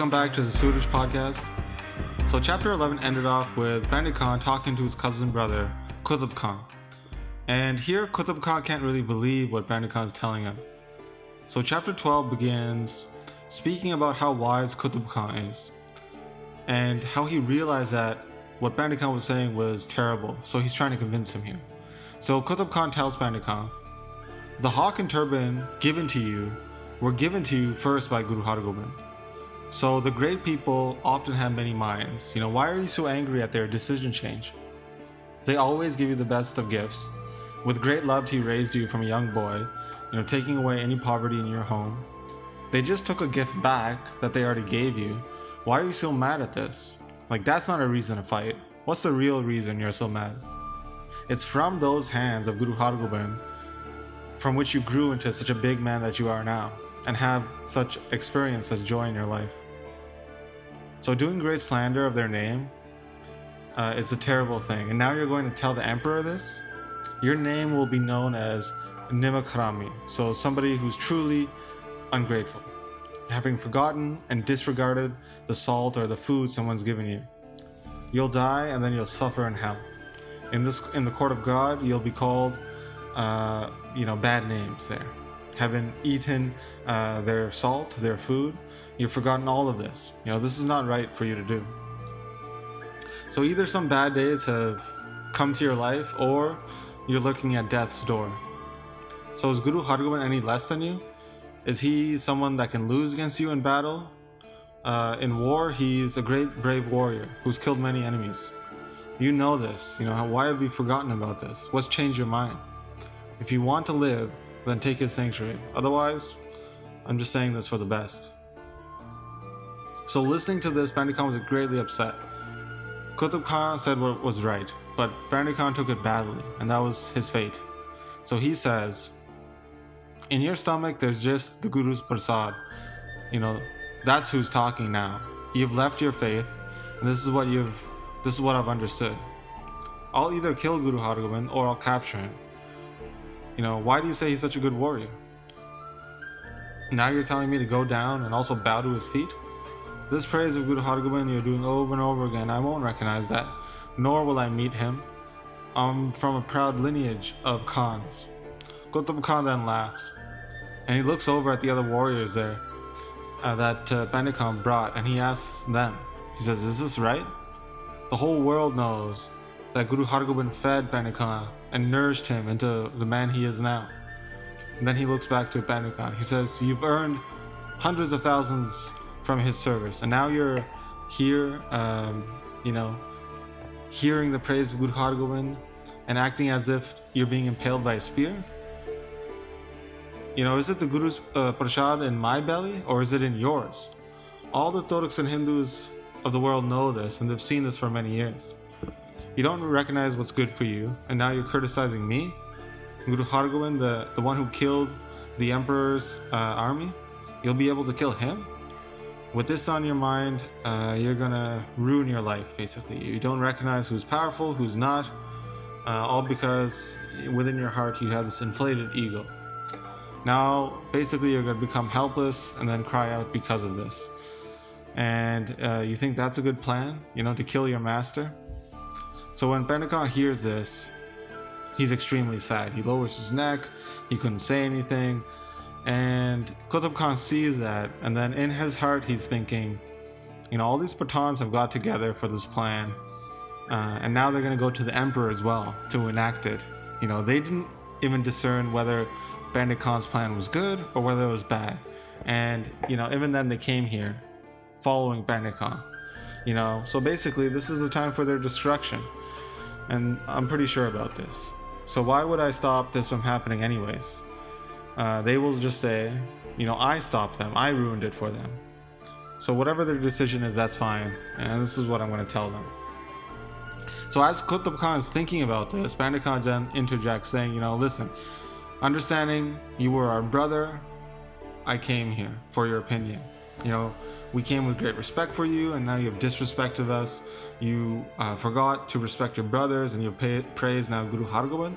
Welcome back to the Suraj podcast. So, chapter 11 ended off with Painda Khan talking to his cousin brother, Qutb Khan. And here, Qutb Khan can't really believe what Painda Khan is telling him. So, chapter 12 begins speaking about how wise Qutb Khan is and how he realized that what Painda Khan was saying was terrible, so he's trying to convince him here. So, Qutb Khan tells Painda Khan, The hawk and turban given to you were given to you first by Guru Hargobind. So the great people often have many minds. You know, why are you so angry at their decision change? They always give you the best of gifts. With great love, he raised you from a young boy, you know, taking away any poverty in your home. They just took a gift back that they already gave you. Why are you so mad at this? Like, that's not a reason to fight. What's the real reason you're so mad? It's from those hands of Guru Hargobind from which you grew into such a big man that you are now and have such experience as joy in your life. So doing great slander of their name uh, is a terrible thing. And now you're going to tell the emperor this? Your name will be known as Nimakrami, so somebody who's truly ungrateful, having forgotten and disregarded the salt or the food someone's given you. You'll die and then you'll suffer in hell. In this, in the court of God, you'll be called, uh, you know, bad names there having eaten uh, their salt, their food, you've forgotten all of this. You know, this is not right for you to do. So either some bad days have come to your life or you're looking at death's door. So is Guru Hargobind any less than you? Is he someone that can lose against you in battle? Uh, in war, he's a great brave warrior who's killed many enemies. You know this. You know, why have you forgotten about this? What's changed your mind? If you want to live, then take his sanctuary. Otherwise, I'm just saying this for the best. So listening to this, Painda Khan was greatly upset. Qutb Khan said what was right, but Painda Khan took it badly, and that was his fate. So he says, In your stomach, there's just the Guru's prasad. You know, that's who's talking now. You've left your faith, and this is what you've this is what I've understood. I'll either kill Guru Hargobind or I'll capture him. You know, why do you say he's such a good warrior? Now you're telling me to go down and also bow to his feet? This praise of Guru Hargobind you're doing over and over again, I won't recognize that, nor will I meet him. I'm from a proud lineage of Khans. Qutb Khan then laughs, and he looks over at the other warriors there uh, that uh, Painda brought, and he asks them, he says, Is this right? The whole world knows that Guru Hargobind fed Painda Khan and nourished him into the man he is now. And then he looks back to Painda Khan. He says, You've earned hundreds of thousands from his service, and now you're here, um, you know, hearing the praise of Guru Hargobind and acting as if you're being impaled by a spear? You know, is it the Guru's uh, prasad in my belly or is it in yours? All the Turks and Hindus of the world know this and they've seen this for many years. You don't recognize what's good for you, and now you're criticizing me? Guru Hargobind, the, the one who killed the Emperor's uh, army? You'll be able to kill him? With this on your mind, uh, you're gonna ruin your life, basically. You don't recognize who's powerful, who's not, uh, all because within your heart you have this inflated ego. Now, basically, you're gonna become helpless and then cry out because of this. And uh, you think that's a good plan, you know, to kill your master? So when Khan hears this, he's extremely sad. He lowers his neck, he couldn't say anything. And Qutb Khan sees that, and then in his heart, he's thinking, you know, all these Pathans have got together for this plan, uh, and now they're going to go to the Emperor as well to enact it. You know, they didn't even discern whether Painda Khan's plan was good or whether it was bad. And, you know, even then they came here following Painda Khan. You know, so basically, this is the time for their destruction and I'm pretty sure about this. So why would I stop this from happening anyways? Uh, they will just say, you know, I stopped them, I ruined it for them. So whatever their decision is, that's fine, and this is what I'm going to tell them. So as Qutb Khan is thinking about this, Painda Khan then interjects, saying, you know, listen, understanding you were our brother, I came here for your opinion. You know, we came with great respect for you, and now you have disrespected us. You uh, forgot to respect your brothers, and you pay, praise now Guru Hargobind.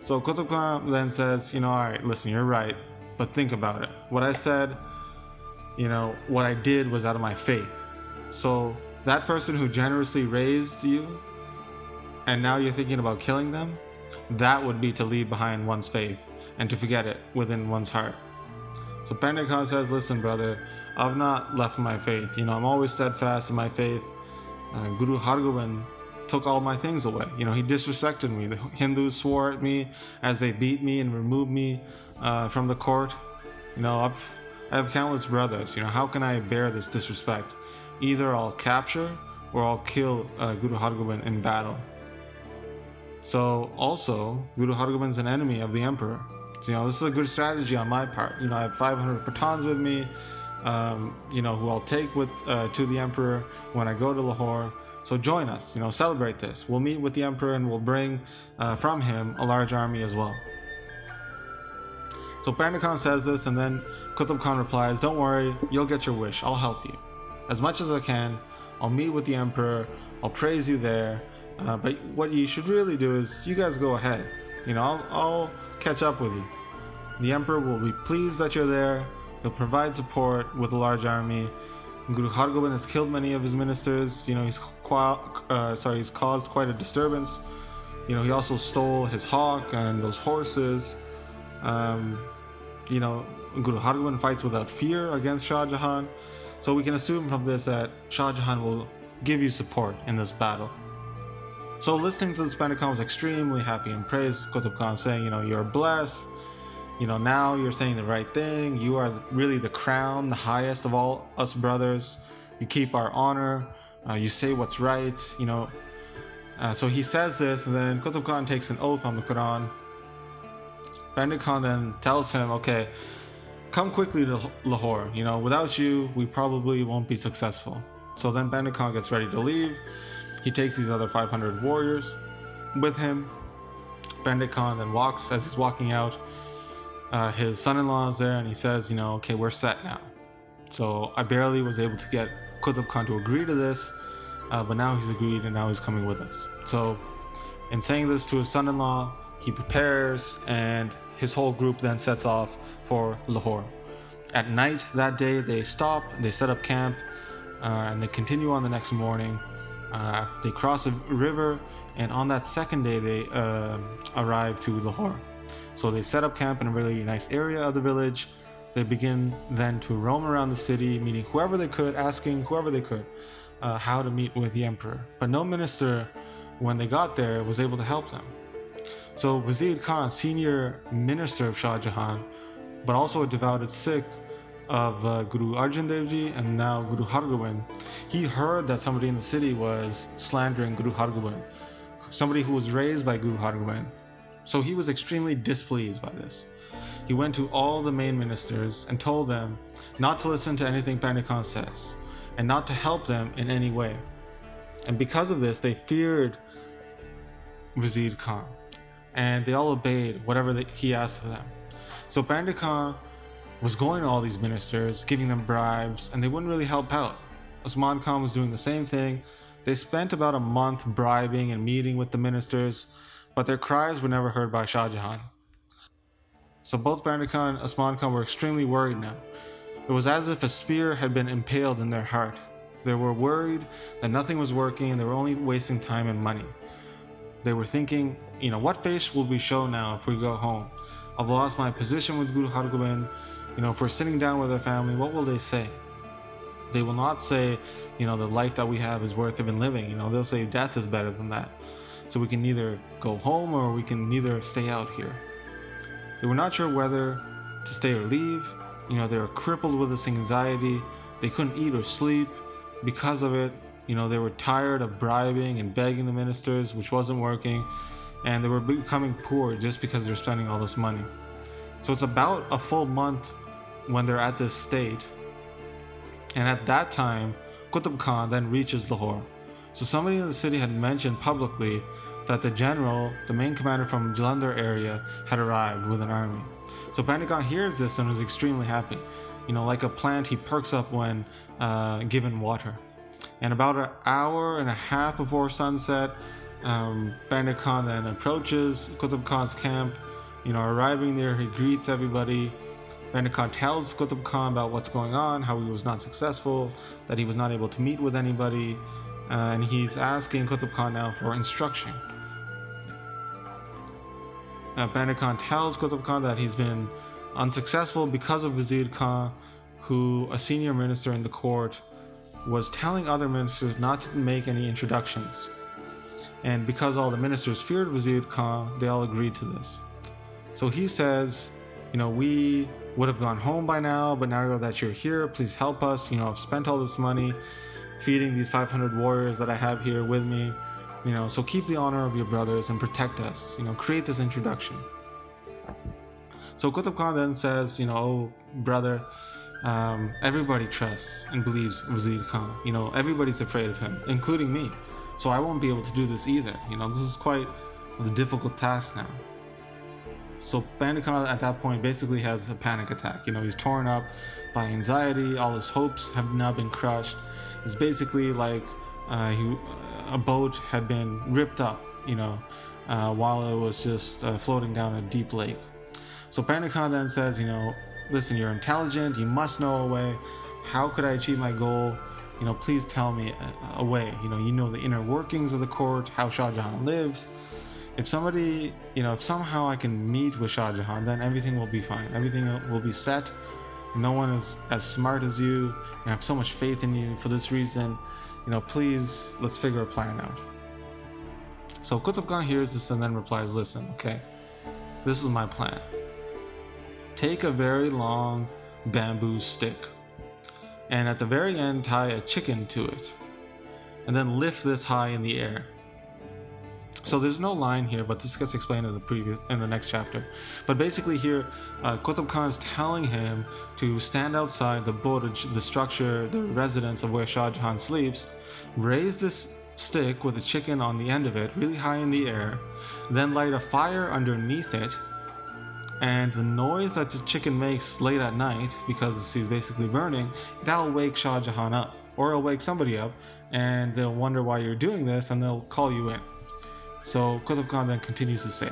So Qutb then says, you know, all right, listen, you're right, but think about it. What I said you know, what I did was out of my faith. So that person who generously raised you and now you're thinking about killing them, that would be to leave behind one's faith and to forget it within one's heart. So Painda says, Listen, brother, I've not left my faith. You know, I'm always steadfast in my faith. Uh, Guru Hargobind took all my things away. You know, he disrespected me. The Hindus swore at me as they beat me and removed me uh, from the court. You know, I've, I have countless brothers. You know, how can I bear this disrespect? Either I'll capture or I'll kill uh, Guru Hargobind in battle. So also, Guru Hargobind's an enemy of the emperor. So, you know, this is a good strategy on my part. You know, I have 500 Pathans with me, um, you know, who I'll take with uh, to the emperor when I go to Lahore. So join us, you know, celebrate this. We'll meet with the emperor and we'll bring uh, from him a large army as well. So Painda Khan says this, and then Qutb Khan replies, Don't worry, you'll get your wish. I'll help you. As much as I can, I'll meet with the emperor, I'll praise you there, uh, but what you should really do is you guys go ahead. You know, I'll, I'll catch up with you. The Emperor will be pleased that you're there. He'll provide support with a large army. Guru Hargobind has killed many of his ministers. You know, he's uh, sorry, he's caused quite a disturbance. You know, he also stole his hawk and those horses. Um, you know, Guru Hargobind fights without fear against Shah Jahan. So we can assume from this that Shah Jahan will give you support in this battle. So listening to this Khan was extremely happy and praised Qutb Khan, saying, you know, you're blessed. You know, now you're saying the right thing. You are really the crown, the highest of all us brothers. You keep our honor. Uh, you say what's right. You know. Uh, so he says this, and then Qutb Khan takes an oath on the Quran. Painda Khan then tells him, okay, come quickly to Lahore. You know, without you, we probably won't be successful. So then Painda Khan gets ready to leave. He takes these other 500 warriors with him. Painda Khan then walks as he's walking out. Uh, his son-in-law is there, and he says, "You know, okay, we're set now." So I barely was able to get Qutb Khan to agree to this, uh, but now he's agreed, and now he's coming with us. So, in saying this to his son-in-law, he prepares, and his whole group then sets off for Lahore. At night that day, they stop, they set up camp, uh, and they continue on the next morning. Uh, they cross a river, and on that second day, they uh, arrive to Lahore. So they set up camp in a really nice area of the village. They begin then to roam around the city, meeting whoever they could, asking whoever they could uh, how to meet with the emperor. But no minister, when they got there, was able to help them. So Wazir Khan, senior minister of Shah Jahan, but also a devoted Sikh, of uh, Guru Arjan Dev Ji and now Guru Hargobind, he heard that somebody in the city was slandering Guru Hargobind, somebody who was raised by Guru Hargobind. So he was extremely displeased by this. He went to all the main ministers and told them not to listen to anything Painda says and not to help them in any way. And because of this, they feared Wazir Khan and they all obeyed whatever he asked of them. So Painda Khan was going to all these ministers, giving them bribes, and they wouldn't really help out. Osman Khan was doing the same thing. They spent about a month bribing and meeting with the ministers, but their cries were never heard by Shah Jahan. So both Khan and Osman Khan were extremely worried now. It was as if a spear had been impaled in their heart. They were worried that nothing was working and they were only wasting time and money. They were thinking, you know, what face will we show now if we go home? I've lost my position with Guru Hargobind. You know, if we're sitting down with our family, what will they say? They will not say, you know, the life that we have is worth even living. You know, they'll say death is better than that. So we can neither go home or we can neither stay out here. They were not sure whether to stay or leave. You know, they were crippled with this anxiety. They couldn't eat or sleep because of it. You know, they were tired of bribing and begging the ministers, which wasn't working. And they were becoming poor just because they're spending all this money. So it's about a full month when they're at this state. And at that time, Qutb Khan then reaches Lahore. So somebody in the city had mentioned publicly that the general, the main commander from Jalandhar area, had arrived with an army. So Khan hears this and is extremely happy. You know, like a plant, he perks up when uh, given water. And about an hour and a half before sunset, um, then approaches Qutb Khan's camp. You know, arriving there, he greets everybody Khan tells Qutb Khan about what's going on, how he was not successful, that he was not able to meet with anybody, uh, and he's asking Qutb Khan now for instruction. Uh, Khan tells Qutb Khan that he's been unsuccessful because of Vizier Khan, who, a senior minister in the court, was telling other ministers not to make any introductions. And because all the ministers feared Vizier Khan, they all agreed to this. So he says, you know, we would have gone home by now, but now that you're here, please help us. You know, I've spent all this money feeding these 500 warriors that I have here with me. You know, so keep the honor of your brothers and protect us. You know, create this introduction. So Qutb Khan then says, you know, oh, brother, um, everybody trusts and believes Vizier Khan. You know, everybody's afraid of him, including me. So I won't be able to do this either. You know, this is quite a difficult task now. So Khan at that point basically has a panic attack. You know, he's torn up by anxiety. All his hopes have now been crushed. It's basically like uh, he, a boat had been ripped up. You know, uh, while it was just uh, floating down a deep lake. So Khan then says, you know, listen, you're intelligent. You must know a way. How could I achieve my goal? You know, please tell me a, a way. You know, you know the inner workings of the court, how Shah Jahan lives. If somebody, you know, if somehow I can meet with Shah Jahan, then everything will be fine. Everything will be set. No one is as smart as you. I have so much faith in you for this reason. You know, please, let's figure a plan out. So Qutb Khan hears this and then replies, listen, okay, this is my plan. Take a very long bamboo stick and at the very end tie a chicken to it and then lift this high in the air so there's no line here but this gets explained in the previous in the next chapter. But basically here uh, Qutb Khan is telling him to stand outside the burj the structure the residence of where Shah Jahan sleeps raise this stick with a chicken on the end of it really high in the air then light a fire underneath it and the noise that the chicken makes late at night because he's basically burning that'll wake shah jahan up or it'll wake somebody up and they'll wonder why you're doing this and they'll call you in so Qutb Khan then continues to say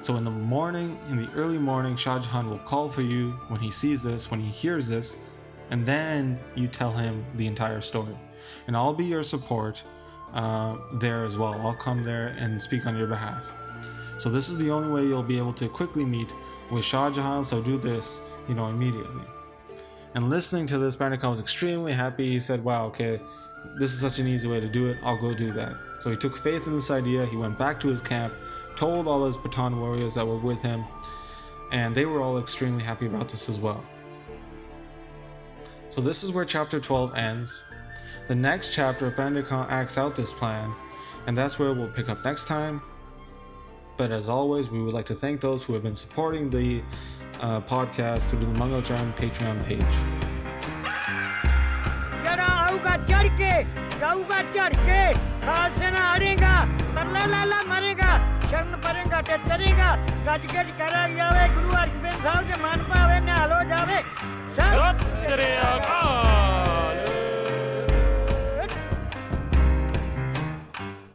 so in the morning in the early morning shah jahan will call for you when he sees this when he hears this and then you tell him the entire story and i'll be your support uh, there as well i'll come there and speak on your behalf so this is the only way you'll be able to quickly meet with Shah Jahan, so do this, you know, immediately. And listening to this, Khan was extremely happy. He said, wow, okay, this is such an easy way to do it. I'll go do that. So he took faith in this idea. He went back to his camp, told all his Pathan warriors that were with him, and they were all extremely happy about this as well. So this is where chapter 12 ends. The next chapter, Khan acts out this plan, and that's where we'll pick up next time. But as always, we would like to thank those who have been supporting the uh, podcast through the Mangal Charm Patreon page. चढ़ के जाऊगा चढ़ के खालसेना हारेगा तरला लाला मरेगा, शरण परेगा टचरेगा गज गज करा जावे गुरु अर्जन साहब के मन पावे नहालो जावे। सब श्री अकाल